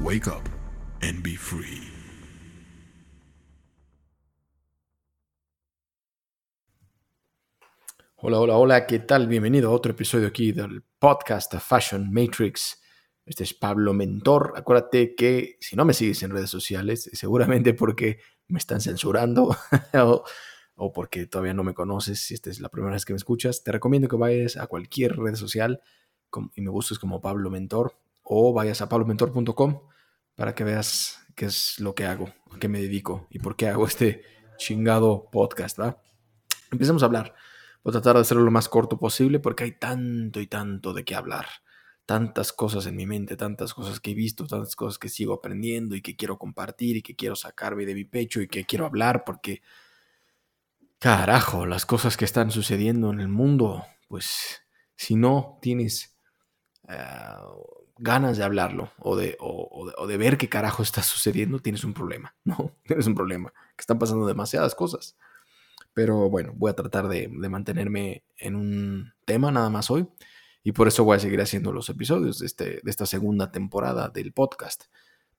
Wake up and be free. Hola, hola, hola, ¿qué tal? Bienvenido a otro episodio aquí del podcast Fashion Matrix. Este es Pablo Mentor. Acuérdate que si no me sigues en redes sociales, seguramente porque me están censurando o, o porque todavía no me conoces, si esta es la primera vez que me escuchas, te recomiendo que vayas a cualquier red social y me busques como Pablo Mentor o vayas a pablomentor.com para que veas qué es lo que hago, a qué me dedico y por qué hago este chingado podcast, ¿va? Empecemos a hablar. Voy a tratar de hacerlo lo más corto posible porque hay tanto y tanto de qué hablar. Tantas cosas en mi mente, tantas cosas que he visto, tantas cosas que sigo aprendiendo y que quiero compartir y que quiero sacarme de mi pecho y que quiero hablar porque, carajo, las cosas que están sucediendo en el mundo, pues si no tienes eh, ganas de hablarlo o de, o- de- ver qué carajo está sucediendo, tienes un problema, ¿no? Tienes un problema, que están pasando demasiadas cosas. Pero bueno, voy a tratar de, de mantenerme en un tema nada más hoy. Y por eso voy a seguir haciendo los episodios de, este, de esta segunda temporada del podcast.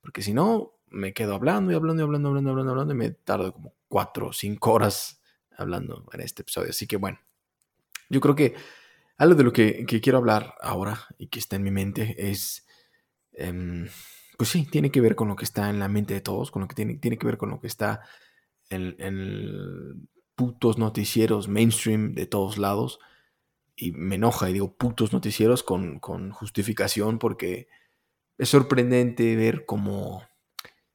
Porque si no, me quedo hablando y hablando y hablando, hablando, hablando, hablando. Y me tardo como cuatro o cinco horas hablando en este episodio. Así que bueno, yo creo que algo de lo que, quiero hablar ahora y que está en mi mente es, em, pues sí, tiene que ver con lo que está en la mente de todos, con lo que tiene, tiene que ver con lo que está en, en putos noticieros mainstream de todos lados. Y me enoja y digo putos noticieros con, con justificación porque es sorprendente ver cómo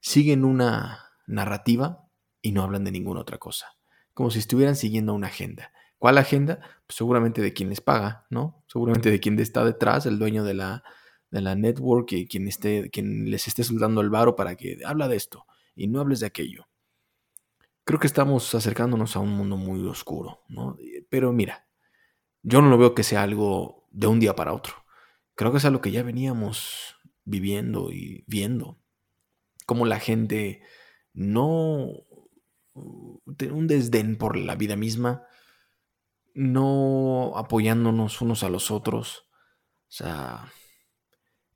siguen una narrativa y no hablan de ninguna otra cosa. Como si estuvieran siguiendo una agenda. ¿Cuál agenda? Pues seguramente de quien les paga, ¿no? Seguramente de quien está detrás, el dueño de la, de la network y quien, esté, quien les esté soltando el varo para que habla de esto y no hables de aquello. Creo que estamos acercándonos a un mundo muy oscuro, ¿no? Pero mira, yo no lo veo que sea algo de un día para otro. Creo que es algo que ya veníamos viviendo y viendo. Como la gente no tiene un desdén por la vida misma, no apoyándonos unos a los otros. O sea,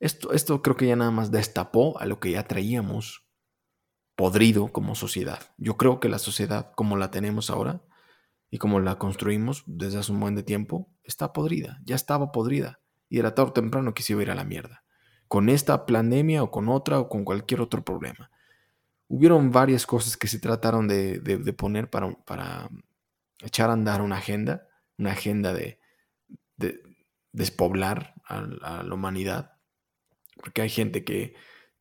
esto, esto creo que ya nada más destapó a lo que ya traíamos podrido como sociedad. Yo creo que la sociedad como la tenemos ahora y como la construimos desde hace un buen de tiempo, está podrida, ya estaba podrida y era tarde o temprano que se iba a ir a la mierda. Con esta pandemia o con otra o con cualquier otro problema. Hubieron varias cosas que se trataron de, de- poner para, para echar a andar una agenda, una agenda de, de despoblar a, la humanidad. Porque hay gente que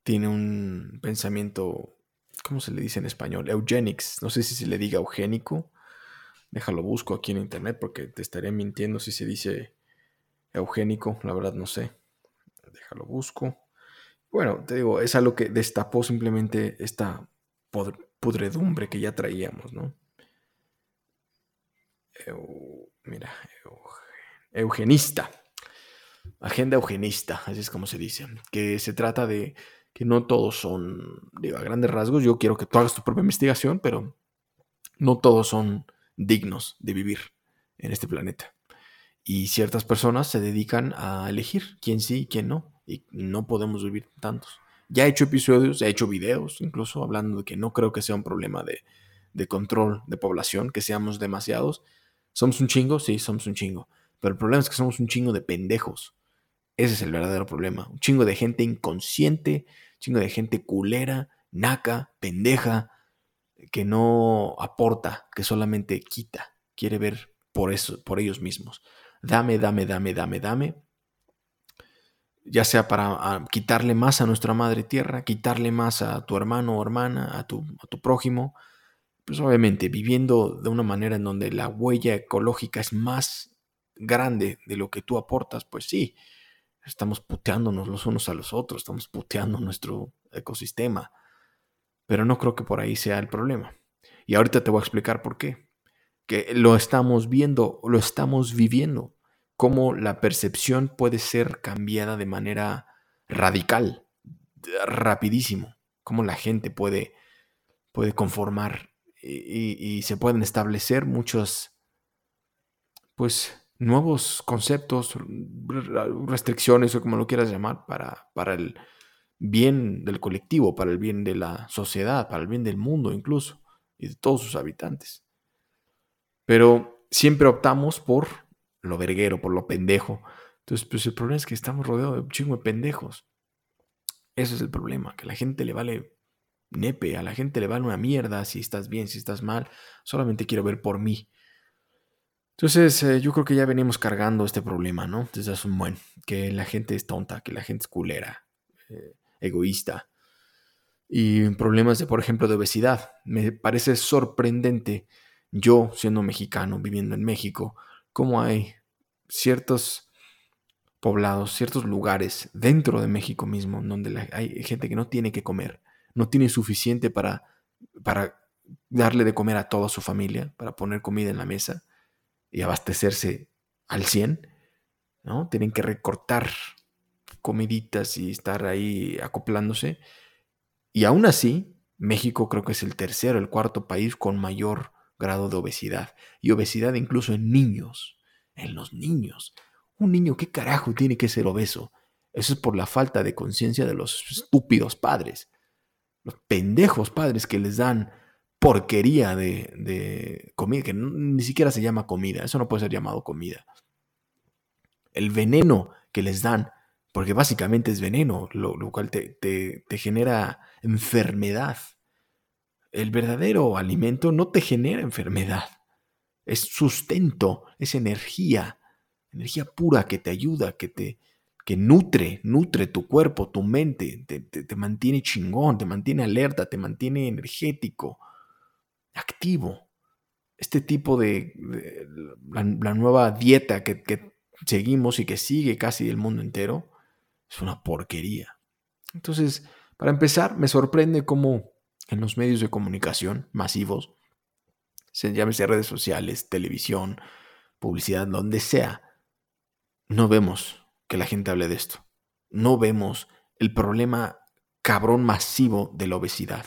tiene un pensamiento, ¿cómo se le dice en español? Eugenics. No sé si se le diga eugénico. Déjalo busco aquí en internet porque te estaré mintiendo si se dice eugénico. La verdad no sé. Déjalo busco. Bueno, te digo, es algo que destapó simplemente esta pod- pudredumbre que ya traíamos, ¿no? Mira, eu- eugenista. Agenda eugenista, así es como se dice. Que se trata de que no todos son, digo, a grandes rasgos, yo quiero que tú hagas tu propia investigación, pero no todos son dignos de vivir en este planeta. Y ciertas personas se dedican a elegir quién sí y quién no. Y no podemos vivir tantos. Ya he hecho episodios, he hecho videos, incluso hablando de que no creo que sea un problema de, de control de población, que seamos demasiados. ¿Somos un chingo? Sí, somos un chingo. Pero el problema es que somos un chingo de pendejos. Ese es el verdadero problema. Un chingo de gente inconsciente, un chingo de gente culera, naca, pendeja, que no aporta, que solamente quita, quiere ver por eso, por ellos mismos. Dame, dame, dame, dame, dame. Ya sea para a, quitarle más a nuestra madre tierra, quitarle más a tu hermano o hermana, a tu, a tu prójimo. Pues obviamente viviendo de una manera en donde la huella ecológica es más grande de lo que tú aportas, pues sí, Estamos puteándonos los unos a los otros, estamos puteando nuestro ecosistema. Pero no creo que por ahí sea el problema. Y ahorita te voy a explicar por qué. Que lo estamos viendo, lo estamos viviendo. Cómo la percepción puede ser cambiada de manera radical, rapidísimo. Cómo la gente puede, puede conformar y, se pueden establecer muchos, pues, nuevos conceptos, restricciones o como lo quieras llamar, para, para el bien del colectivo, para el bien de la sociedad, para el bien del mundo incluso, y de todos sus habitantes. Pero siempre optamos por lo verguero, por lo pendejo. Entonces, pues el problema es que estamos rodeados de chingo de pendejos. Ese es el problema, que la gente le vale nepe, a la gente le vale una mierda si estás bien, si estás mal, solamente quiero ver por mí. Entonces, eh, yo creo que ya venimos cargando este problema, ¿no? Desde hace un buen, que la gente es tonta, que la gente es culera, eh, egoísta. Y problemas de, por ejemplo, de obesidad. Me parece sorprendente, yo siendo mexicano, viviendo en México, cómo hay ciertos poblados, ciertos lugares dentro de México mismo, donde hay gente que no tiene que comer, no tiene suficiente para, para darle de comer a toda su familia, para poner comida en la mesa y abastecerse al 100, ¿no? Tienen que recortar comiditas y estar ahí acoplándose. Y aún así, México creo que es el tercero, el cuarto país con mayor grado de obesidad. Y obesidad incluso en niños, en los niños. Un niño, ¿qué carajo tiene que ser obeso? Eso es por la falta de conciencia de los estúpidos padres. Los pendejos padres que les dan porquería de, comida, que ni siquiera se llama comida, eso no puede ser llamado comida. El veneno que les dan, porque básicamente es veneno, lo, cual te, te genera enfermedad. El verdadero alimento no te genera enfermedad, es sustento, es energía, energía pura que te ayuda, que te, que nutre, nutre tu cuerpo, tu mente, te, te, mantiene chingón, te mantiene alerta, te mantiene energético activo. Este tipo de, la, nueva dieta que, seguimos y que sigue casi el mundo entero es una porquería. Entonces, para empezar, me sorprende cómo en los medios de comunicación masivos, se llámese redes sociales, televisión, publicidad, donde sea, no vemos que la gente hable de esto. No vemos el problema cabrón masivo de la obesidad.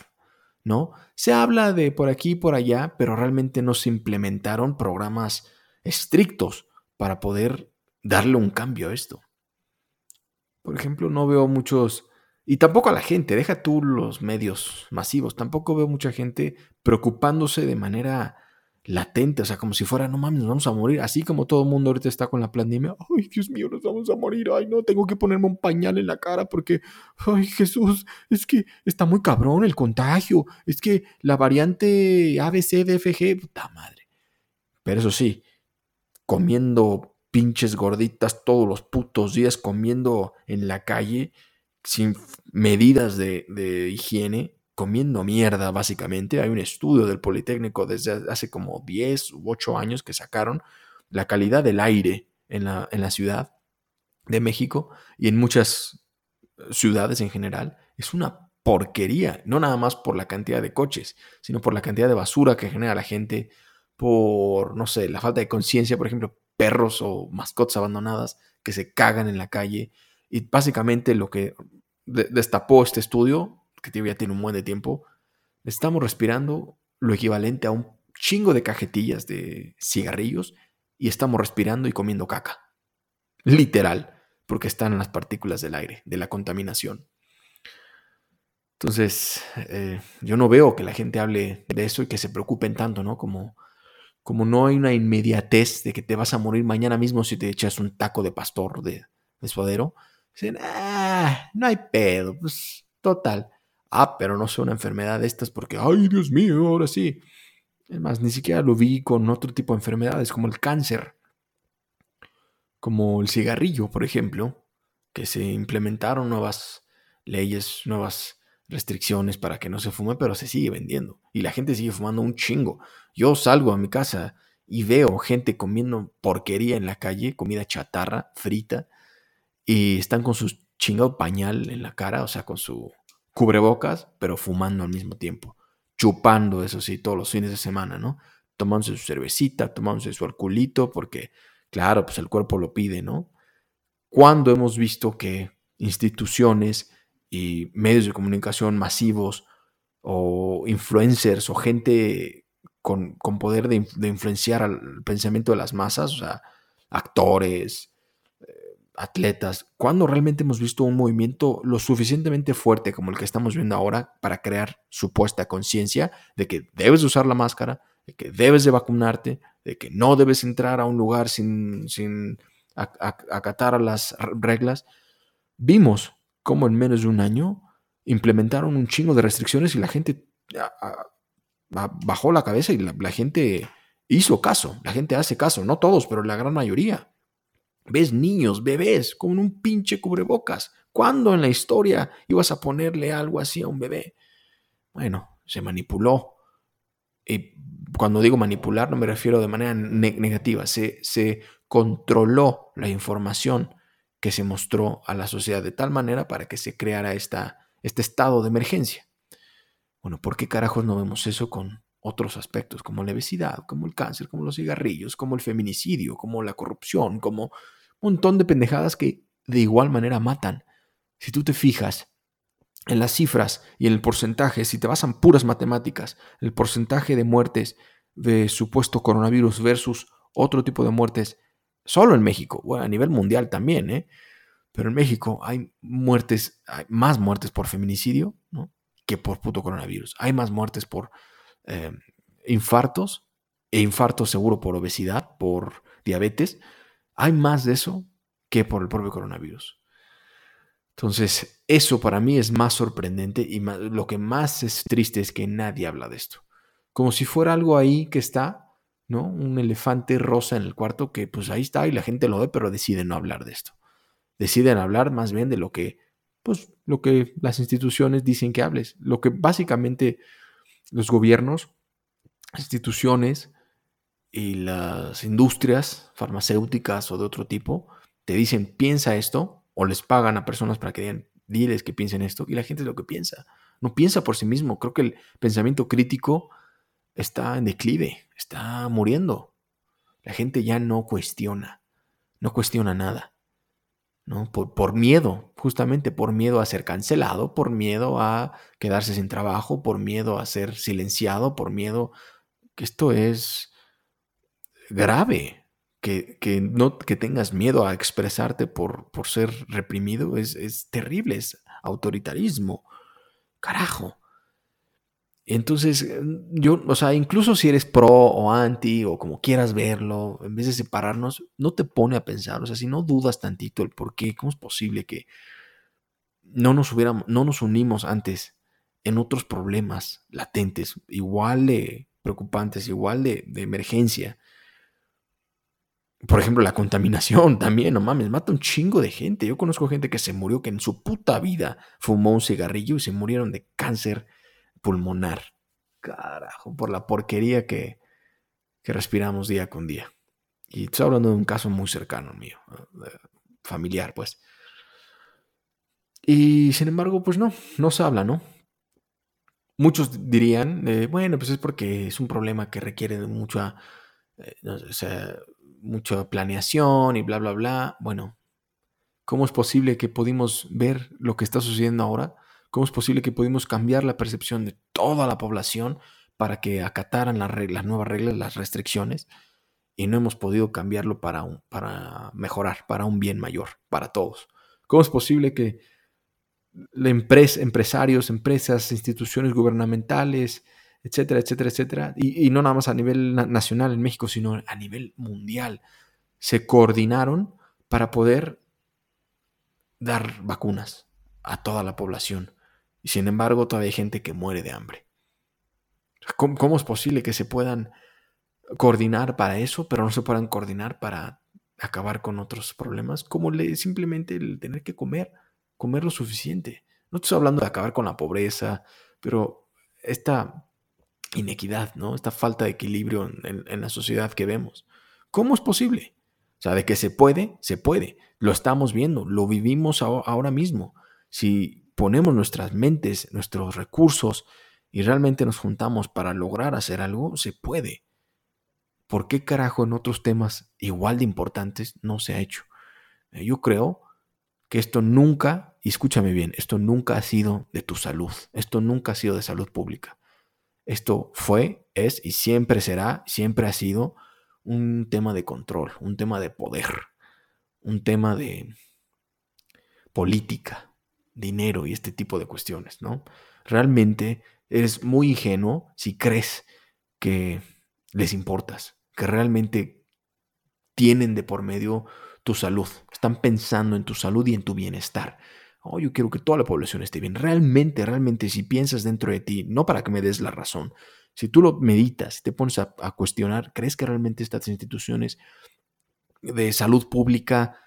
¿no? Se habla de por aquí y por allá, pero realmente no se implementaron programas estrictos para poder darle un cambio a esto. Por ejemplo, no veo muchos, y tampoco a la gente, deja tú los medios masivos, tampoco veo mucha gente preocupándose de manera latente, o sea, como si fuera, no mames, nos vamos a morir, así como todo el mundo ahorita está con la pandemia, ay, Dios mío, nos vamos a morir, ay, no, tengo que ponerme un pañal en la cara porque, ay, Jesús, es que está muy cabrón el contagio, es que la variante ABC, DFG, puta madre. Pero eso sí, comiendo pinches gorditas todos los putos días, comiendo en la calle, sin medidas de, de higiene, comiendo mierda, básicamente. Hay un estudio del Politécnico desde hace como 10 u 8 años que sacaron la calidad del aire en la, en la ciudad de México y en muchas ciudades en general. Es una porquería, no nada más por la cantidad de coches, sino por la cantidad de basura que genera la gente, por, no sé, la falta de conciencia, por ejemplo, perros o mascotas abandonadas que se cagan en la calle. Y básicamente lo que destapó este estudio que ya tiene un buen de tiempo, estamos respirando lo equivalente a un chingo de cajetillas de cigarrillos y estamos respirando y comiendo caca. Literal, porque están en las partículas del aire, de la contaminación. Entonces, eh, yo no veo que la gente hable de eso y que se preocupen tanto, ¿no? Como, como no hay una inmediatez de que te vas a morir mañana mismo si te echas un taco de pastor de, de suadero. Dicen, ah, no hay pedo, pues total. Ah, pero no sé una enfermedad de estas porque, ay, Dios mío, ahora sí. Es más, ni siquiera lo vi con otro tipo de enfermedades como el cáncer, como el cigarrillo, por ejemplo, que se implementaron nuevas leyes, nuevas restricciones para que no se fume, pero se sigue vendiendo y la gente sigue fumando un chingo. Yo salgo a mi casa y veo gente comiendo porquería en la calle, comida chatarra, frita, y están con su chingado pañal en la cara, o sea, con su cubrebocas, pero fumando al mismo tiempo, chupando, eso sí, todos los fines de semana, ¿no? Tomándose su cervecita, tomándose su alcoholito, porque, claro, pues el cuerpo lo pide, ¿no? ¿Cuándo hemos visto que instituciones y medios de comunicación masivos o influencers o gente con, poder de, de, influenciar al pensamiento de las masas, o sea, actores, atletas, ¿cuándo realmente hemos visto un movimiento lo suficientemente fuerte como el que estamos viendo ahora para crear supuesta conciencia de que debes usar la máscara, de que debes de vacunarte, de que no debes entrar a un lugar sin, sin acatar las reglas? Vimos cómo en menos de un año implementaron un chingo de restricciones y la gente bajó la cabeza y la, gente hizo caso, la gente hace caso, no todos, pero la gran mayoría. Ves niños, bebés, con un pinche cubrebocas. ¿Cuándo en la historia ibas a ponerle algo así a un bebé? Bueno, se manipuló. Y cuando digo manipular no me refiero de manera negativa, se, se controló la información que se mostró a la sociedad de tal manera para que se creara esta, este estado de emergencia. Bueno, ¿por qué carajos no vemos eso con otros aspectos como la obesidad, como el cáncer, como los cigarrillos, como el feminicidio, como la corrupción, como un montón de pendejadas que de igual manera matan? Si tú te fijas en las cifras y en el porcentaje, si te basan puras matemáticas, el porcentaje de muertes de supuesto coronavirus versus otro tipo de muertes, solo en México, bueno, a nivel mundial también, ¿eh? Pero en México hay muertes, hay más muertes por feminicidio, que por puto coronavirus. Hay más muertes por eh, infartos e infartos seguro por obesidad, por diabetes. Hay más de eso que por el propio coronavirus. Entonces, eso para mí es más sorprendente y lo que más es triste es que nadie habla de esto. Como si fuera algo ahí que está, ¿no? Un elefante rosa en el cuarto que pues ahí está y la gente lo ve, pero deciden no hablar de esto. Deciden hablar más bien de lo que pues lo que las instituciones dicen que hables, lo que básicamente los gobiernos, instituciones y las industrias farmacéuticas o de otro tipo te dicen piensa esto o les pagan a personas para que digan diles que piensen esto y la gente es lo que piensa, no piensa por sí mismo, creo que el pensamiento crítico está en declive, está muriendo. La gente ya no cuestiona, no cuestiona nada. Por, miedo, justamente por miedo a ser cancelado, por miedo a quedarse sin trabajo, por miedo a ser silenciado, por miedo que esto es grave, que, no, que tengas miedo a expresarte por, por ser reprimido, es, es terrible, es autoritarismo, carajo. Entonces, yo, o sea, incluso si eres pro o anti o como quieras verlo, en vez de separarnos, no te pone a pensar, o sea, si no dudas tantito el por qué, cómo es posible que no nos hubiéramos, no nos unimos antes en otros problemas latentes, igual de preocupantes, igual de, de emergencia. Por ejemplo, la contaminación también, no mames, mata un chingo de gente. Yo conozco gente que se murió, que en su puta vida fumó un cigarrillo y se murieron de cáncer pulmonar. Carajo, por la porquería que, que respiramos día con día. Y estoy hablando de un caso muy cercano mío, familiar, pues. Y sin embargo, pues no, no se habla, ¿no? Muchos dirían, eh, bueno, pues es porque es un problema que requiere de mucha, eh, mucha planeación y bla, bla, bla. Bueno, ¿cómo es posible que pudimos ver lo que está sucediendo ahora ¿Cómo es posible que pudimos cambiar la percepción de toda la población para que acataran las, reglas, nuevas reglas, las restricciones? Y no hemos podido cambiarlo para, para mejorar, para un bien mayor, para todos. ¿Cómo es posible que empresarios, empresas, instituciones gubernamentales, etcétera, etcétera, etcétera, y, no nada más a nivel nacional en México, sino a nivel mundial, se coordinaron para poder dar vacunas a toda la población. Y sin embargo, todavía hay gente que muere de hambre. ¿Cómo, es posible que se puedan coordinar para eso, pero no se puedan coordinar para acabar con otros problemas? Como le, simplemente el tener que comer, comer lo suficiente. No estoy hablando de acabar con la pobreza, pero esta inequidad, ¿no? Esta falta de equilibrio en, en la sociedad que vemos. ¿Cómo es posible? O sea, de que se puede, se puede. Lo estamos viendo, lo vivimos ahora mismo. Si ponemos nuestras mentes, nuestros recursos y realmente nos juntamos para lograr hacer algo, se puede. ¿Por qué carajo en otros temas igual de importantes no se ha hecho? Eh, yo creo que esto nunca, y escúchame bien, esto nunca ha sido de tu salud, esto nunca ha sido de salud pública. Esto fue, es y siempre será, siempre ha sido un tema de control, un tema de poder, un tema de política, dinero y este tipo de cuestiones, ¿no? Realmente eres muy ingenuo si crees que les importas, que realmente tienen de por medio tu salud, están pensando en tu salud y en tu bienestar. Oh, yo quiero que toda la población esté bien. Realmente, realmente, si piensas dentro de ti, no para que me des la razón, si tú lo meditas, si te pones a, a cuestionar, ¿crees que realmente estas instituciones de salud pública,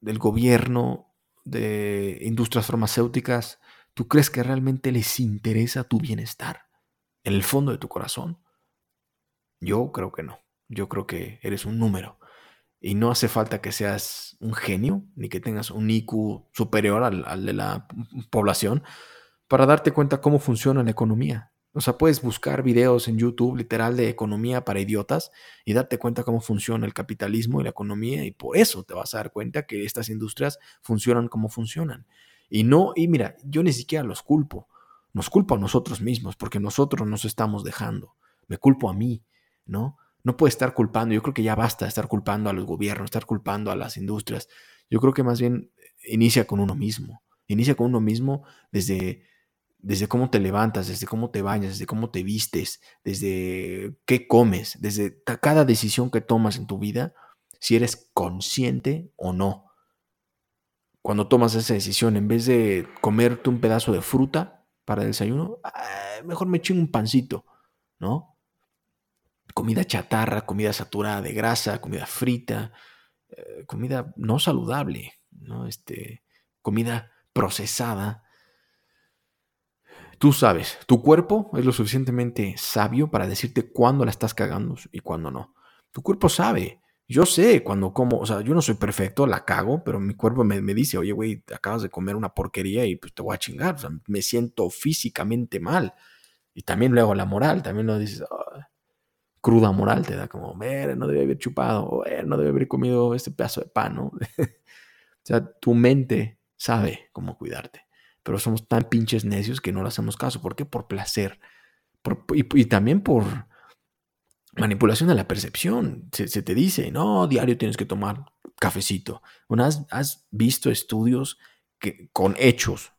del gobierno, de industrias farmacéuticas, ¿tú crees que realmente les interesa tu bienestar en el fondo de tu corazón? Yo creo que no. Yo creo que eres un número. Y no hace falta que seas un genio ni que tengas un IQ superior al, de la población para darte cuenta cómo funciona la economía. O sea, puedes buscar videos en YouTube literal de economía para idiotas y darte cuenta cómo funciona el capitalismo y la economía y por eso te vas a dar cuenta que estas industrias funcionan como funcionan. Y no, y mira, yo ni siquiera los culpo, nos culpo a nosotros mismos porque nosotros nos estamos dejando. Me culpo a mí, ¿no? no puede estar culpando, yo creo que ya basta de estar culpando a los gobiernos, estar culpando a las industrias. Yo creo que más bien inicia con uno mismo. Inicia con uno mismo desde, desde cómo te levantas, desde cómo te bañas, desde cómo te vistes, desde qué comes, desde cada decisión que tomas en tu vida, si eres consciente o no. Cuando tomas esa decisión, en vez de comerte un pedazo de fruta para el desayuno, ah, mejor me chingo un pancito, ¿no? comida chatarra, comida saturada de grasa, comida frita, eh, comida no saludable, ¿no? Este, comida procesada. Tú sabes, tu cuerpo es lo suficientemente sabio para decirte cuándo la estás cagando y cuándo no. Tu cuerpo sabe. Yo sé cuando como, o sea, yo no soy perfecto, la cago, pero mi cuerpo me, dice, oye, güey, acabas de comer una porquería y pues te voy a chingar. O sea, me siento físicamente mal. Y también luego la moral, también lo dices, cruda moral, te da como, ver, no debe haber chupado, o no debe haber comido este pedazo de pan, ¿no? o sea, tu mente sabe cómo cuidarte, pero somos tan pinches necios que no le hacemos caso. ¿Por qué? Por placer. y, también por manipulación de la percepción. Se, te dice, no, diario tienes que tomar cafecito. Has visto estudios que, con hechos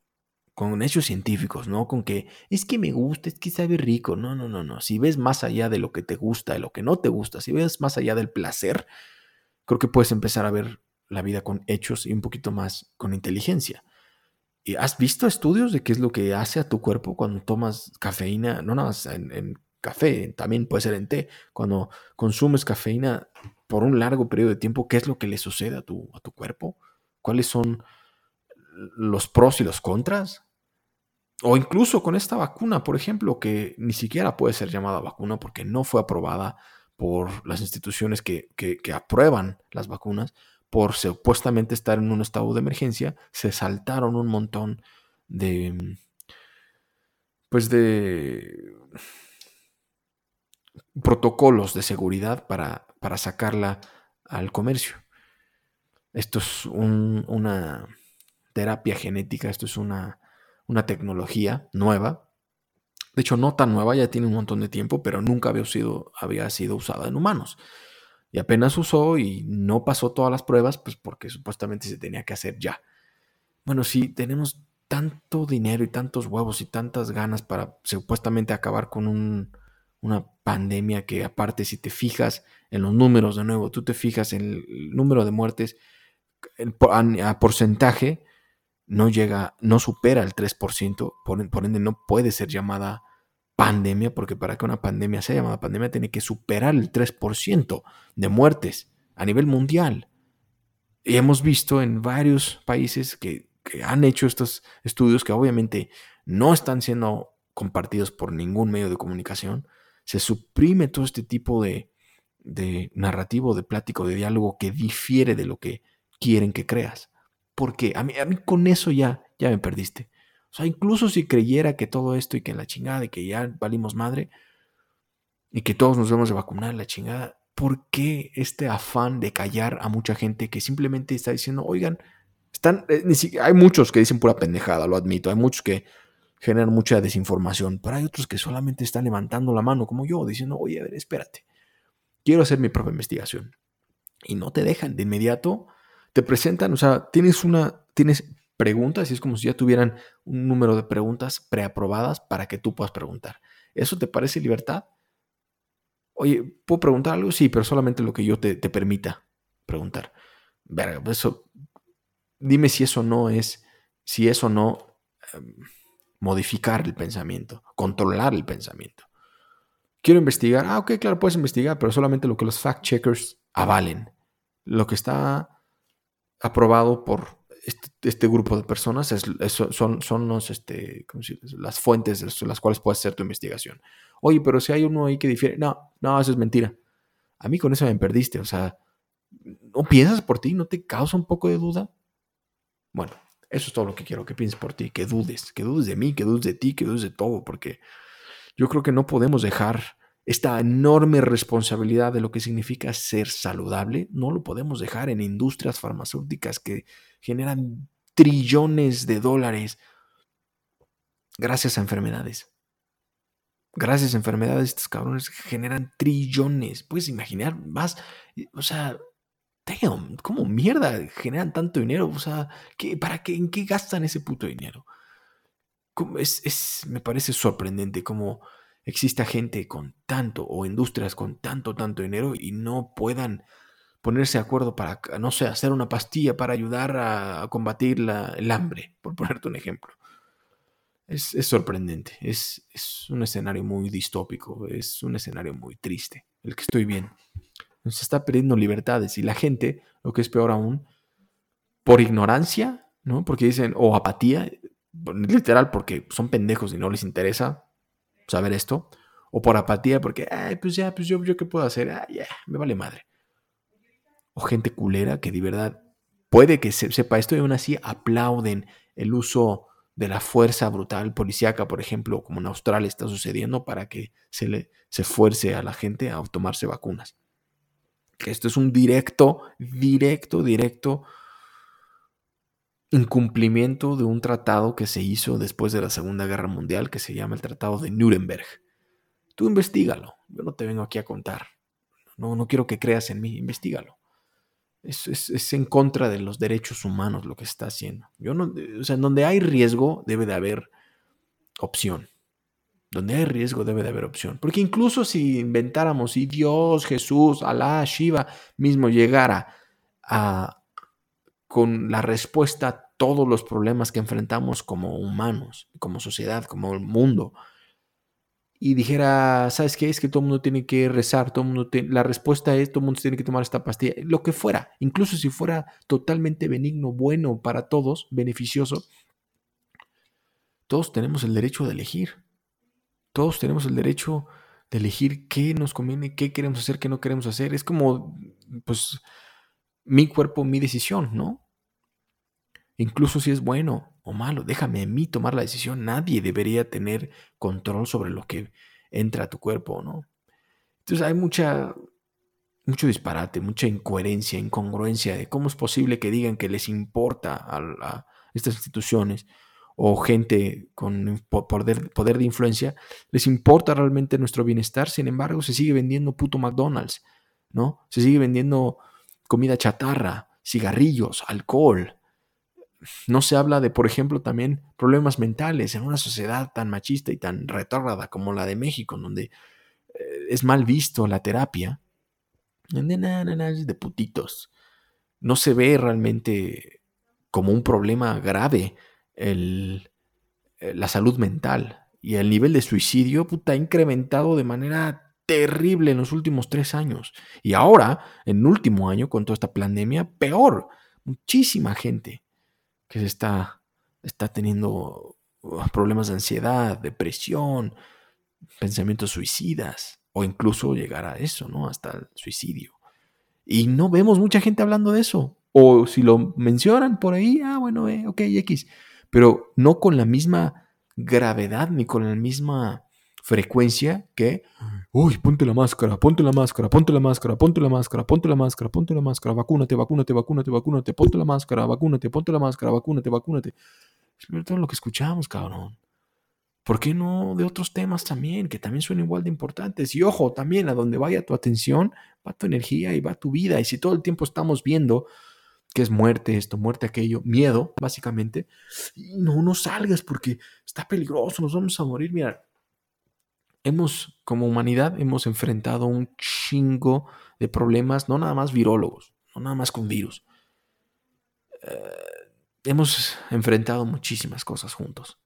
con hechos científicos, ¿no? Con que es que me gusta, es que sabe rico. No, no, no, no. Si ves más allá de lo que te gusta, de lo que no te gusta, si ves más allá del placer, creo que puedes empezar a ver la vida con hechos y un poquito más con inteligencia. ¿Y has visto estudios de qué es lo que hace a tu cuerpo cuando tomas cafeína? No nada más en, café, también puede ser en té. Cuando consumes cafeína por un largo periodo de tiempo, ¿qué es lo que le sucede a tu, a tu cuerpo? ¿Cuáles son los pros y los contras? O incluso con esta vacuna, por ejemplo, que ni siquiera puede ser llamada vacuna porque no fue aprobada por las instituciones que, aprueban las vacunas, por supuestamente estar en un estado de emergencia, se saltaron un montón de, pues de protocolos de seguridad para, para sacarla al comercio. Esto es una terapia genética, esto es una una tecnología nueva. De hecho, no tan nueva, ya tiene un montón de tiempo, pero nunca había sido, había sido usada en humanos. Y apenas usó y no pasó todas las pruebas, pues porque supuestamente se tenía que hacer ya. Bueno, si tenemos tanto dinero y tantos huevos y tantas ganas para supuestamente acabar con una pandemia que aparte si te fijas en los números de nuevo, tú te fijas en el número de muertes a porcentaje, no llega, no supera el 3%, por, ende no puede ser llamada pandemia, porque para que una pandemia sea llamada pandemia tiene que superar el 3% de muertes a nivel mundial. Y hemos visto en varios países que, han hecho estos estudios que obviamente no están siendo compartidos por ningún medio de comunicación. Se suprime todo este tipo de, narrativo, de plático, de diálogo que difiere de lo que quieren que creas. Porque a mí, a mí con eso ya, ya me perdiste. O sea, incluso si creyera que todo esto y que la chingada y que ya valimos madre y que todos nos vamos a vacunar, la chingada, ¿por qué este afán de callar a mucha gente que simplemente está diciendo, oigan, están, eh, hay muchos que dicen pura pendejada, lo admito, hay muchos que generan mucha desinformación, pero hay otros que solamente están levantando la mano, como yo, diciendo, oye, a ver, espérate, quiero hacer mi propia investigación. Y no te dejan de inmediato, te presentan, o sea, tienes una, tienes preguntas y es como si ya tuvieran un número de preguntas preaprobadas para que tú puedas preguntar. ¿Eso te parece libertad? Oye, ¿puedo preguntar algo? Sí, pero solamente lo que yo te, permita preguntar. Verga, pues eso, dime si eso no es, si eso no em, modificar el pensamiento, controlar el pensamiento. Quiero investigar. Ah, ok, claro, puedes investigar, pero solamente lo que los fact checkers avalen. Lo que está aprobado por este, este, grupo de personas son, son los, este, las fuentes de las cuales puedes hacer tu investigación. Oye, pero si hay uno ahí que difiere, no, no, eso es mentira. A mí con eso me perdiste, o sea, ¿no piensas por ti? ¿No te causa un poco de duda? Bueno, eso es todo lo que quiero que pienses por ti, que dudes, que dudes de mí, que dudes de ti, que dudes de todo, porque yo creo que no podemos dejar esta enorme responsabilidad de lo que significa ser saludable, no lo podemos dejar en industrias farmacéuticas que generan trillones de dólares gracias a enfermedades. Gracias a enfermedades, estos cabrones generan trillones. Puedes imaginar más, o sea, damn, ¿cómo mierda generan tanto dinero? O sea, ¿qué, ¿para qué, en qué gastan ese puto dinero? Es, es, me parece sorprendente cómo exista gente con tanto o industrias con tanto, tanto dinero y no puedan ponerse de acuerdo para, no sé, hacer una pastilla para ayudar a, combatir el hambre, por ponerte un ejemplo. Es, sorprendente, es, es, un escenario muy distópico, es un escenario muy triste, el que estoy viendo. Se está perdiendo libertades y la gente, lo que es peor aún, por ignorancia, ¿no? Porque dicen, o apatía, literal, porque son pendejos y no les interesa saber esto, o por apatía, porque, ay, pues ya, pues yo, yo qué puedo hacer, ah, ya, me vale madre. Gente culera que de verdad puede que sepa esto y aún así aplauden el uso de la fuerza brutal policíaca, por ejemplo, como en Australia está sucediendo, para que se le se fuerce a la gente a tomarse vacunas. Esto es un directo, directo, directo incumplimiento de un tratado que se hizo después de la Segunda Guerra Mundial que se llama el Tratado de Nuremberg. Tú investigalo, yo no te vengo aquí a contar. No, no quiero que creas en mí, investigalo. Es, es, en contra de los derechos humanos lo que está haciendo. Yo no, o sea, en donde hay riesgo debe de haber opción. Donde hay riesgo debe de haber opción. Porque incluso si inventáramos, si Dios, Jesús, Alá, Shiva mismo llegara a con la respuesta a todos los problemas que enfrentamos como humanos, como sociedad, como el mundo. Y dijera, ¿sabes qué? Es que todo el mundo tiene que rezar, todo mundo la respuesta es, todo el mundo tiene que tomar esta pastilla, lo que fuera, incluso si fuera totalmente benigno, bueno para todos, beneficioso, todos tenemos el derecho de elegir. Todos tenemos el derecho de elegir qué nos conviene, qué queremos hacer, qué no queremos hacer. Es como, pues, mi cuerpo, mi decisión, ¿no? Incluso si es bueno malo, déjame a mí tomar la decisión. Nadie debería tener control sobre lo que entra a tu cuerpo, ¿no? Entonces hay mucha, mucho disparate, mucha incoherencia, incongruencia de cómo es posible que digan que les importa a, estas instituciones o gente con poder, poder, de influencia, les importa realmente nuestro bienestar, sin embargo se sigue vendiendo puto McDonald's, ¿no? Se sigue vendiendo comida chatarra, cigarrillos, alcohol. No se habla de, por ejemplo, también problemas mentales en una sociedad tan machista y tan retrógrada como la de México, donde eh, es mal visto la terapia. De putitos. No se ve realmente como un problema grave el, eh, la salud mental y el nivel de suicidio puta, ha incrementado de manera terrible en los últimos tres años. Y ahora, en último año, con toda esta pandemia, peor. Muchísima gente que se está, está teniendo uh, problemas de ansiedad, depresión, pensamientos suicidas. o incluso llegar a eso, ¿no? Hasta el suicidio. Y no vemos mucha gente hablando de eso. O si lo mencionan por ahí, ah, bueno, eh, ok, X. Pero no con la misma gravedad ni con la misma frecuencia que, uy, ponte la máscara, ponte la máscara, ponte la máscara, ponte la máscara, ponte la máscara, ponte la máscara, vacúnate, vacúnate, vacúnate, vacúnate, ponte la máscara, vacúnate, ponte la máscara, vacúnate, vacúnate. Es todo lo que escuchamos, cabrón. ¿Por qué no de otros temas también, que también son igual de importantes? Y ojo, también a donde vaya tu atención, va tu energía y va tu vida. Y si todo el tiempo estamos viendo que es muerte esto, muerte aquello, miedo, básicamente, no, no salgas porque está peligroso, nos vamos a morir. Mira, hemos, como humanidad, hemos enfrentado un chingo de problemas, no nada más virólogos, no nada más con virus. Eh, hemos enfrentado muchísimas cosas juntos.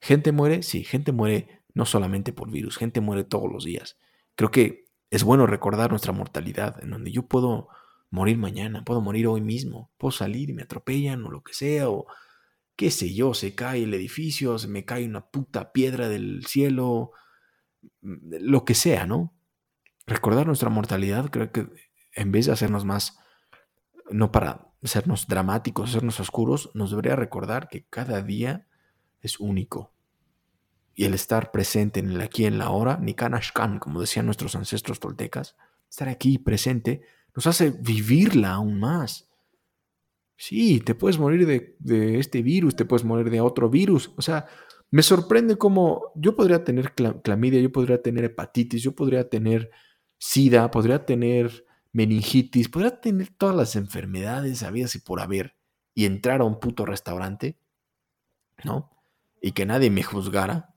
Gente muere, sí, gente muere no solamente por virus, gente muere todos los días. Creo que es bueno recordar nuestra mortalidad, en donde yo puedo morir mañana, puedo morir hoy mismo, puedo salir y me atropellan o lo que sea, o qué sé yo, se cae el edificio, se me cae una puta piedra del cielo, mm, lo que sea, ¿no? Recordar nuestra mortalidad creo que en vez de hacernos más, no para hacernos dramáticos, hacernos oscuros, nos debería recordar que cada día es único. Y el estar presente en el aquí en la ahora, Nikanashkan, como decían nuestros ancestros toltecas, estar aquí presente nos hace vivirla aún más. Sí, te puedes morir de, este virus, te puedes morir de otro virus. O sea, me sorprende cómo yo podría tener clamidia, yo podría tener hepatitis, yo podría tener sida, podría tener meningitis, podría tener todas las enfermedades habidas y por haber y entrar a un puto restaurante, ¿no? Y que nadie me juzgara.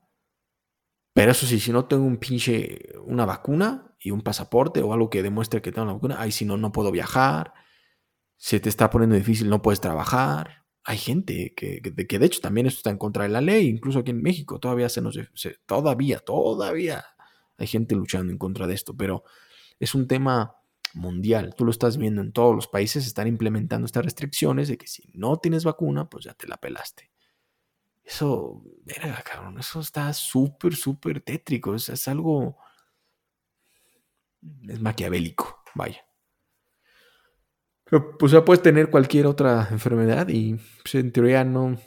Pero eso sí, si no tengo un pinche, una vacuna y un pasaporte o algo que demuestre que tengo la vacuna, ay, si no, no puedo viajar, se te está poniendo difícil, no puedes trabajar. Hay gente que, que, de hecho también esto está en contra de la ley, incluso aquí en México, todavía se nos, todavía, todavía hay gente luchando en contra de esto, pero es un tema mundial. Tú lo estás viendo en todos los países, están implementando estas restricciones de que si no tienes vacuna, pues ya te la pelaste. Eso, verga, cabrón, eso está súper, súper tétrico. Es, es algo. Es maquiavélico, vaya. Pues ya puedes tener cualquier otra enfermedad y pues, en teoría no,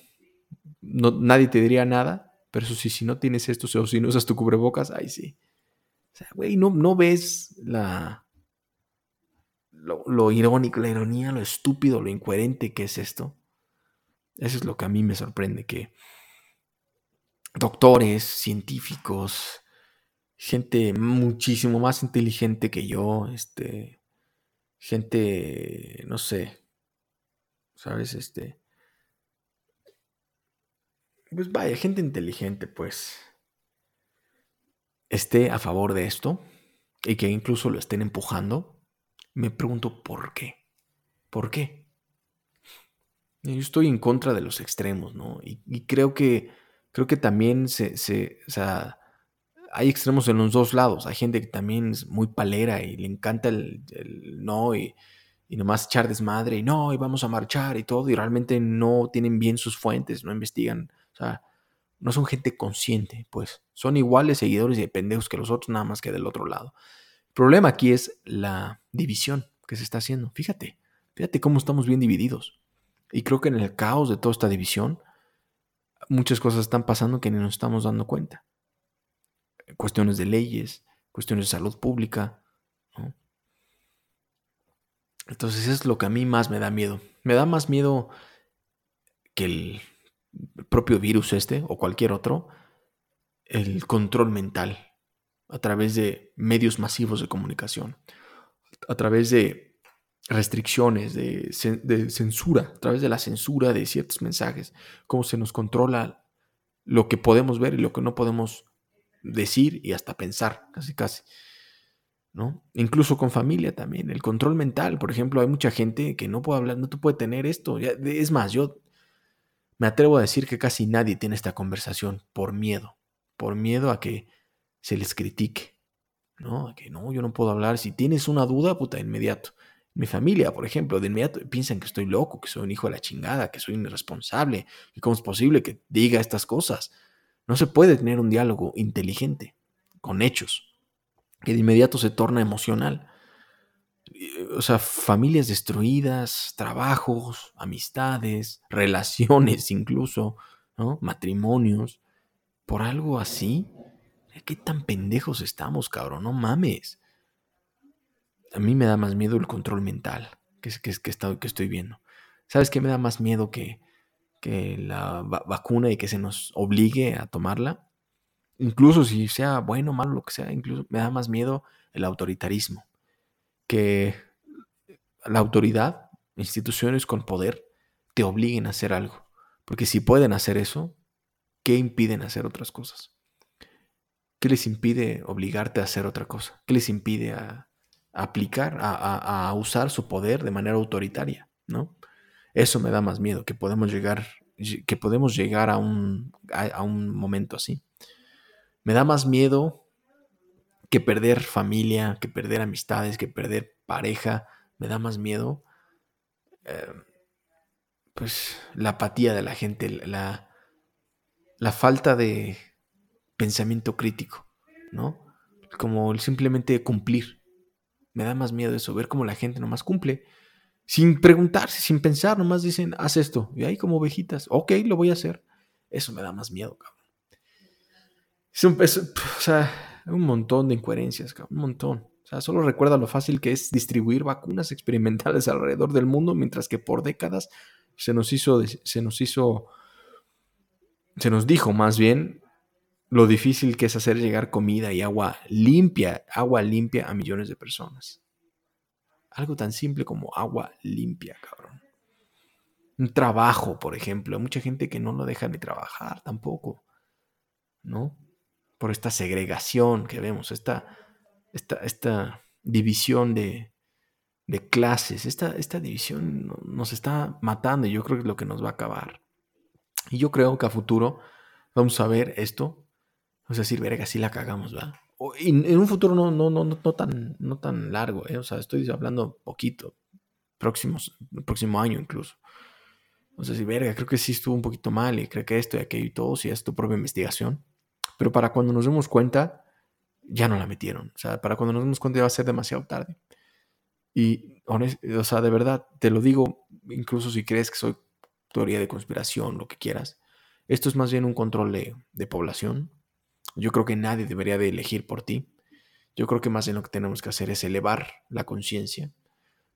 no, nadie te diría nada. Pero eso sí, si no tienes esto o si no usas tu cubrebocas, ahí sí. O sea, güey, no, no ves la. Lo, lo irónico, la ironía, lo estúpido, lo incoherente que es esto. Eso es lo que a mí me sorprende, que doctores, científicos, gente muchísimo más inteligente que yo, este, gente, no sé, ¿sabes? Este, pues vaya, gente inteligente, pues, esté a favor de esto y que incluso lo estén empujando, me pregunto por qué. ¿Por qué? Yo estoy en contra de los extremos, ¿no? Y, creo que creo que también se, se, o sea, hay extremos en los dos lados. Hay gente que también es muy palera y le encanta el, no y, y, nomás echar desmadre y no, y vamos a marchar y todo, y realmente no tienen bien sus fuentes, no investigan. O sea, no son gente consciente, pues. Son iguales seguidores y pendejos que los otros, nada más que del otro lado. El problema aquí es la división que se está haciendo. Fíjate, fíjate cómo estamos bien divididos. Y creo que en el caos de toda esta división, muchas cosas están pasando que ni nos estamos dando cuenta. Cuestiones de leyes, cuestiones de salud pública. Entonces es lo que a mí más me da miedo. Me da más miedo que el propio virus este o cualquier otro, el control mental a través de medios masivos de comunicación, a través de restricciones, de, censura, a través de la censura de ciertos mensajes, cómo se nos controla lo que podemos ver y lo que no podemos decir y hasta pensar, casi casi. ¿no? Incluso con familia también, el control mental, por ejemplo, hay mucha gente que no puede hablar, no te puede tener esto. Es más, yo me atrevo a decir que casi nadie tiene esta conversación por miedo, por miedo a que se les critique, ¿no? A que no, yo no puedo hablar. Si tienes una duda, puta, inmediato. Mi familia, por ejemplo, de inmediato piensan que estoy loco, que soy un hijo de la chingada, que soy irresponsable. ¿Y cómo es posible que diga estas cosas? No se puede tener un diálogo inteligente, con hechos, que de inmediato se torna emocional. O sea, familias destruidas, trabajos, amistades, relaciones incluso, ¿no? Matrimonios. Por algo así, ¿qué tan pendejos estamos, cabrón? No mames. A mí me da más miedo el control mental que, que, que, que estoy viendo. ¿Sabes qué me da más miedo que, que la vacuna y que se nos obligue a tomarla? Incluso si sea bueno, malo, lo que sea, incluso me da más miedo el autoritarismo. Que la autoridad, instituciones con poder, te obliguen a hacer algo. Porque si pueden hacer eso, ¿qué impiden hacer otras cosas? ¿Qué les impide obligarte a hacer otra cosa? ¿Qué les impide a, aplicar, a, usar su poder de manera autoritaria? ¿no? Eso me da más miedo, que podemos llegar, que podemos llegar a un, a un momento así. Me da más miedo que perder familia, que perder amistades, que perder pareja. Me da más miedo, em, pues, la apatía de la gente, la, la falta de pensamiento crítico, ¿no? Como el simplemente cumplir. Me da más miedo eso, ver cómo la gente nomás cumple, sin preguntarse, sin pensar, nomás dicen, haz esto. Y ahí como ovejitas, ok, lo voy a hacer. Eso me da más miedo, cabrón. Es un, o sea, un montón de incoherencias, un montón. O sea, solo recuerda lo fácil que es distribuir vacunas experimentales alrededor del mundo, mientras que por décadas se nos hizo, se nos hizo, se nos dijo más bien lo difícil que es hacer llegar comida y agua limpia, agua limpia a millones de personas. Algo tan simple como agua limpia, cabrón. Un trabajo, por ejemplo. Hay mucha gente que no lo deja ni trabajar tampoco. ¿No? por esta segregación que vemos, esta, esta, esta división de, de clases, esta, esta división nos está matando y yo creo que es lo que nos va a acabar. Y yo creo que a futuro vamos a ver esto, vamos a decir, verga, si la cagamos, ¿va? En un futuro no, no, no, no, tan, no tan largo, ¿eh? o sea, estoy hablando poquito, próximos, próximo año incluso. O sea, si verga, creo que sí estuvo un poquito mal y creo que esto y aquello y todo, si es tu propia investigación. Pero para cuando nos demos cuenta, ya no la metieron. O sea, para cuando nos demos cuenta ya va a ser demasiado tarde. Y, o sea, de verdad, te lo digo, incluso si crees que soy teoría de conspiración, lo que quieras, esto es más bien un control de, de población. Yo creo que nadie debería de elegir por ti. Yo creo que más bien lo que tenemos que hacer es elevar la conciencia,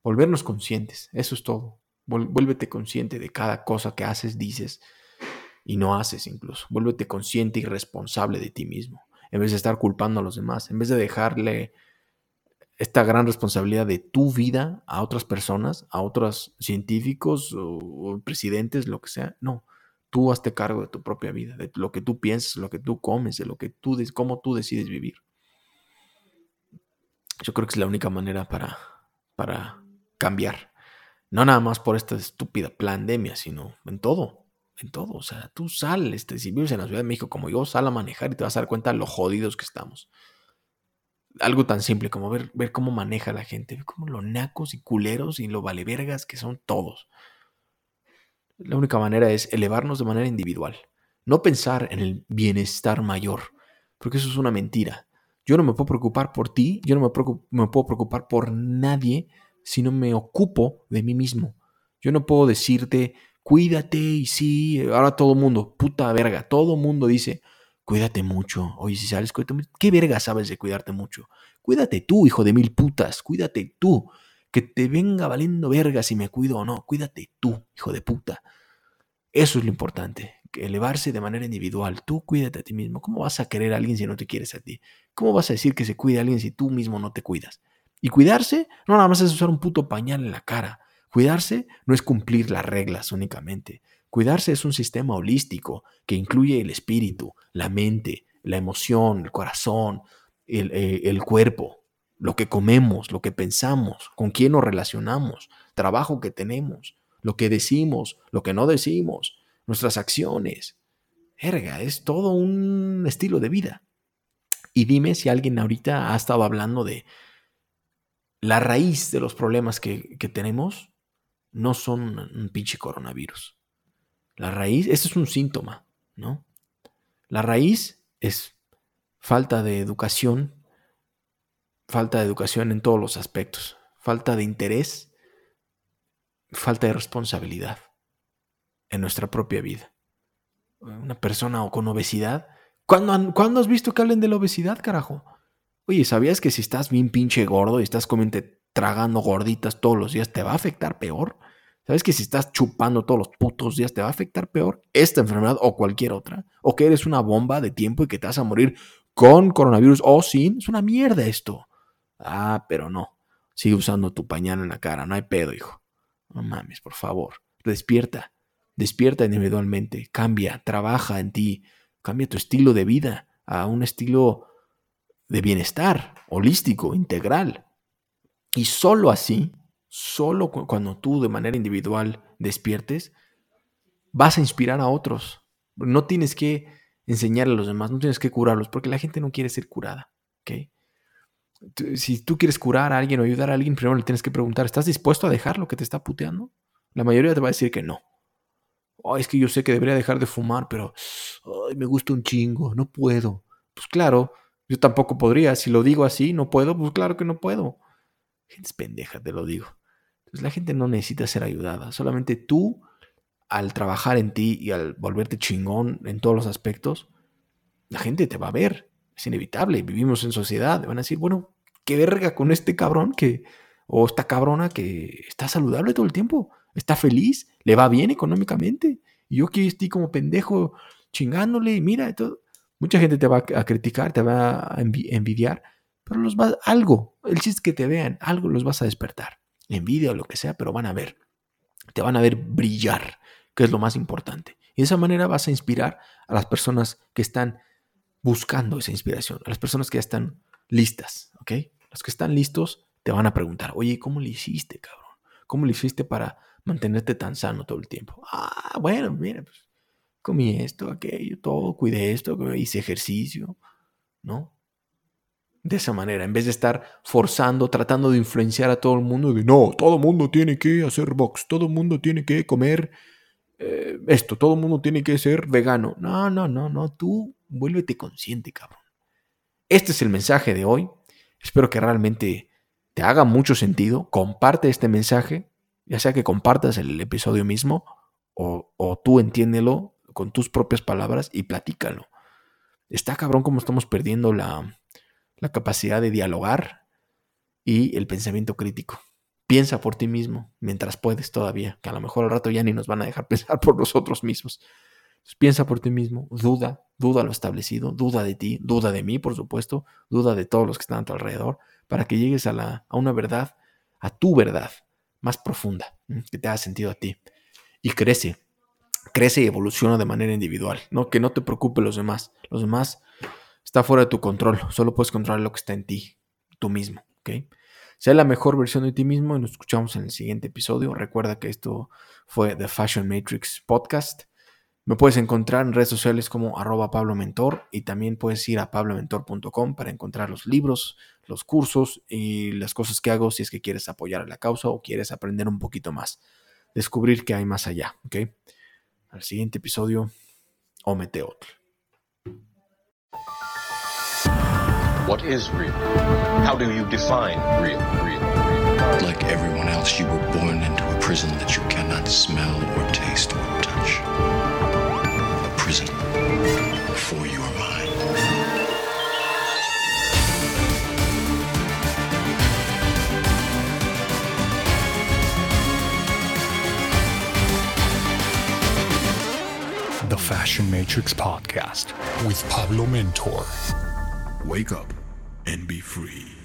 volvernos conscientes, eso es todo. Vuélvete consciente de cada cosa que haces, dices, y no haces incluso. Vuélvete consciente y responsable de ti mismo, en vez de estar culpando a los demás, en vez de dejarle esta gran responsabilidad de tu vida a otras personas, a otros científicos o, presidentes, lo que sea. No, tú hazte cargo de tu propia vida, de lo que tú piensas, lo que tú comes, de lo que tú, cómo tú decides vivir. Yo creo que es la única manera para, para cambiar. No nada más por esta estúpida pandemia, sino en todo en todo. O sea, tú sales, este, si vives en la Ciudad de México como yo, sal a manejar y te vas a dar cuenta de lo jodidos que estamos. Algo tan simple como ver, ver cómo maneja la gente, ver cómo lo nacos y culeros y lo valevergas que son todos. La única manera es elevarnos de manera individual. No pensar en el bienestar mayor, porque eso es una mentira. Yo no me puedo preocupar por ti, yo no me, puedo preocupar por nadie si no me ocupo de mí mismo. Yo no puedo decirte, cuídate y sí, ahora todo mundo, puta verga, todo mundo dice, cuídate mucho. Oye, si sales, cuídate mucho. ¿Qué verga sabes de cuidarte mucho? Cuídate tú, hijo de mil putas, cuídate tú. Que te venga valiendo verga si me cuido o no. Cuídate tú, hijo de puta. Eso es lo importante, elevarse de manera individual. Tú cuídate a ti mismo. ¿Cómo vas a querer a alguien si no te quieres a ti? ¿Cómo vas a decir que se cuide a alguien si tú mismo no te cuidas? Y cuidarse no nada más es usar un puto pañal en la cara. Cuidarse no es cumplir las reglas únicamente. Cuidarse es un sistema holístico que incluye el espíritu, la mente, la emoción, el corazón, el, eh, el, cuerpo, lo que comemos, lo que pensamos, con quién nos relacionamos, trabajo que tenemos, lo que decimos, lo que no decimos, nuestras acciones. Erga, es todo un estilo de vida. Y dime si alguien ahorita ha estado hablando de la raíz de los problemas que, que tenemos no son un pinche coronavirus. La raíz, este es un síntoma, ¿no? La raíz es falta de educación falta de educación en todos los aspectos, falta de interés, falta de responsabilidad en nuestra propia vida. Una persona con obesidad. ¿Cuándo, ¿Cuándo, has visto que hablen de la obesidad, carajo? Oye, ¿sabías que si estás bien pinche gordo y estás comiendo, tragando gorditas todos los días, te va a afectar peor? ¿Sabes que si estás chupando todos los putos días te va a afectar peor esta enfermedad o cualquier otra? ¿O que eres una bomba de tiempo y que te vas a morir con coronavirus o sin? Es una mierda esto. Ah, pero no. Sigue usando tu pañal en la cara, no hay pedo, hijo. No mames, por favor. Despierta. Despierta individualmente. Cambia, trabaja en ti. Cambia tu estilo de vida a un estilo de bienestar, holístico, integral. Y solo así solo cuando tú de manera individual despiertes, vas a inspirar a otros. No tienes que enseñarle a los demás, no tienes que curarlos, porque la gente no quiere ser curada. Si tú quieres curar a alguien o ayudar a alguien, primero le tienes que preguntar, ¿estás dispuesto a dejar lo que te está puteando? La mayoría te va a decir que no. es que yo sé que debería dejar de fumar, pero me gusta un chingo, no puedo. Pues claro, yo tampoco podría. Si lo digo así, no puedo, pues claro que no puedo. Gente es pendeja, te lo digo. Pues la gente no necesita ser ayudada. Solamente tú, al trabajar en ti y al volverte chingón en todos los aspectos, la gente te va a ver. Es inevitable. Vivimos en sociedad. Van a decir, bueno, qué verga con este cabrón que, o esta cabrona que está saludable todo el tiempo. Está feliz, le va bien económicamente. Y yo aquí estoy como pendejo chingándole y mira, todo. mucha gente te va a criticar, te va a envidiar, pero los va, algo, el chiste es que te vean, algo los vas a despertar envidia o lo que sea, pero van a ver, te van a ver brillar, que es lo más importante. Y de esa manera vas a inspirar a las personas que están buscando esa inspiración, a las personas que ya están listas, ¿ok? Los que están listos te van a preguntar, oye, ¿cómo le hiciste, cabrón? ¿Cómo le hiciste para mantenerte tan sano todo el tiempo? Ah, bueno, mira, pues comí esto, aquello, todo, cuidé esto, hice ejercicio, ¿no? de esa manera, en vez de estar forzando, tratando de influenciar a todo el mundo de no, todo el mundo tiene que hacer box, todo el mundo tiene que comer eh, esto, todo el mundo tiene que ser vegano. No, no, no, no, tú vuélvete consciente, cabrón. Este es el mensaje de hoy. Espero que realmente te haga mucho sentido. Comparte este mensaje, ya sea que compartas el episodio mismo o, tú entiéndelo con tus propias palabras y platícalo. Está cabrón como estamos perdiendo la, la capacidad de dialogar y el pensamiento crítico. Piensa por ti mismo mientras puedes todavía, que a lo mejor al rato ya ni nos van a dejar pensar por nosotros mismos. Piensa por ti mismo, duda, duda lo establecido, duda de ti, duda de mí, por supuesto, duda de todos los que están a tu alrededor, para que llegues a, la, a una verdad, a tu verdad más profunda, que te haga sentido a ti. Y crece, crece y evoluciona de manera individual, ¿no? Que no te preocupe los demás. Los demás está fuera de tu control. Solo puedes controlar lo que está en ti, tú mismo. ¿ok? Sea la mejor versión de ti mismo y nos escuchamos en el siguiente episodio. Recuerda que esto fue The Fashion Matrix Podcast. Me puedes encontrar en redes sociales como arroba Pablo Mentor y también puedes ir a pablomentor.com para encontrar los libros, los cursos y las cosas que hago si es que quieres apoyar a la causa o quieres aprender un poquito más. Descubrir que hay más allá, ¿ok? Al siguiente episodio, omete otro. What is real? How do you define real, real, real? Like everyone else, you were born into a prison that you cannot smell or taste or touch. Prison for your mind. The Fashion Matrix Podcast with Pablo Mentor. Wake up and be free.